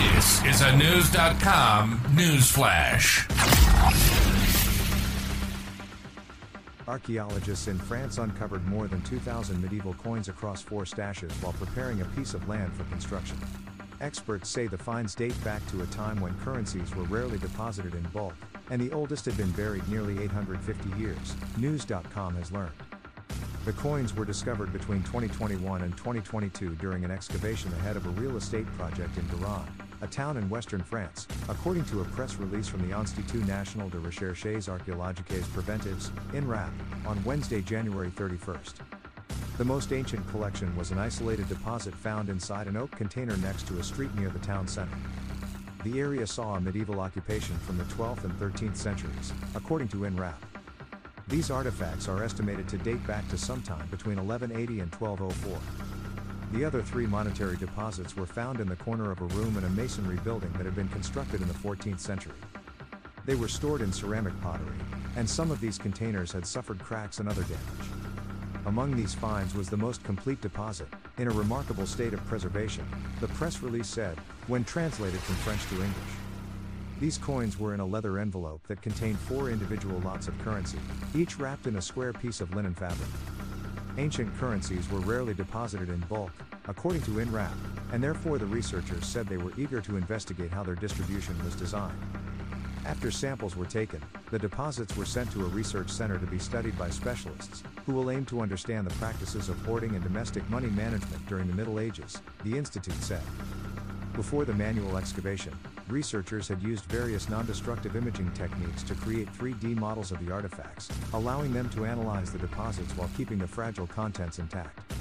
This is a News.com news flash. Archaeologists in France uncovered more than 2,000 medieval coins across four stashes while preparing a piece of land for construction. Experts say the finds date back to a time when currencies were rarely deposited in bulk, and the oldest had been buried nearly 850 years, News.com has learned. The coins were discovered between 2021 and 2022 during an excavation ahead of a real estate project in Guérande, a town in western France, according to a press release from the Institut National de Recherches Archéologiques Préventives, INRAP, on Wednesday, January 31st. The most ancient collection was an isolated deposit found inside an oak container next to a street near the town center. The area saw a medieval occupation from the 12th and 13th centuries, according to INRAP. These artifacts are estimated to date back to sometime between 1180 and 1204. The other three monetary deposits were found in the corner of a room in a masonry building that had been constructed in the 14th century. They were stored in ceramic pottery, and some of these containers had suffered cracks and other damage. Among these finds was the most complete deposit, in a remarkable state of preservation, the press release said, when translated from French to English. These coins were in a leather envelope that contained four individual lots of currency, each wrapped in a square piece of linen fabric. Ancient currencies were rarely deposited in bulk, according to INRAP, and therefore the researchers said they were eager to investigate how their distribution was designed. After samples were taken, the deposits were sent to a research center to be studied by specialists, who will aim to understand the practices of hoarding and domestic money management during the Middle Ages, the Institute said. Before the manual excavation, researchers had used various non-destructive imaging techniques to create 3D models of the artifacts, allowing them to analyze the deposits while keeping the fragile contents intact.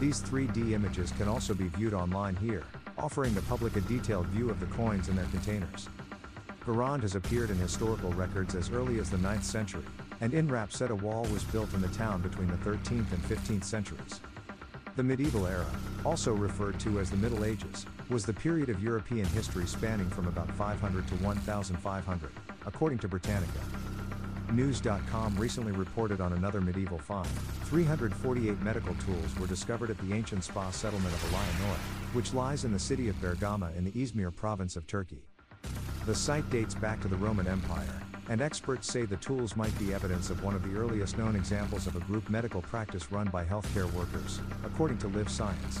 These 3D images can also be viewed online here, offering the public a detailed view of the coins and their containers. Guérande has appeared in historical records as early as the 9th century, and INRAP said a wall was built in the town between the 13th and 15th centuries. The medieval era, also referred to as the Middle Ages, was the period of European history spanning from about 500 to 1500, according to Britannica. News.com recently reported on another medieval find. 348 medical tools were discovered at the ancient spa settlement of Allianoi, which lies in the city of Bergama in the Izmir province of Turkey. The site dates back to the Roman Empire, and experts say the tools might be evidence of one of the earliest known examples of a group medical practice run by healthcare workers, according to Live Science.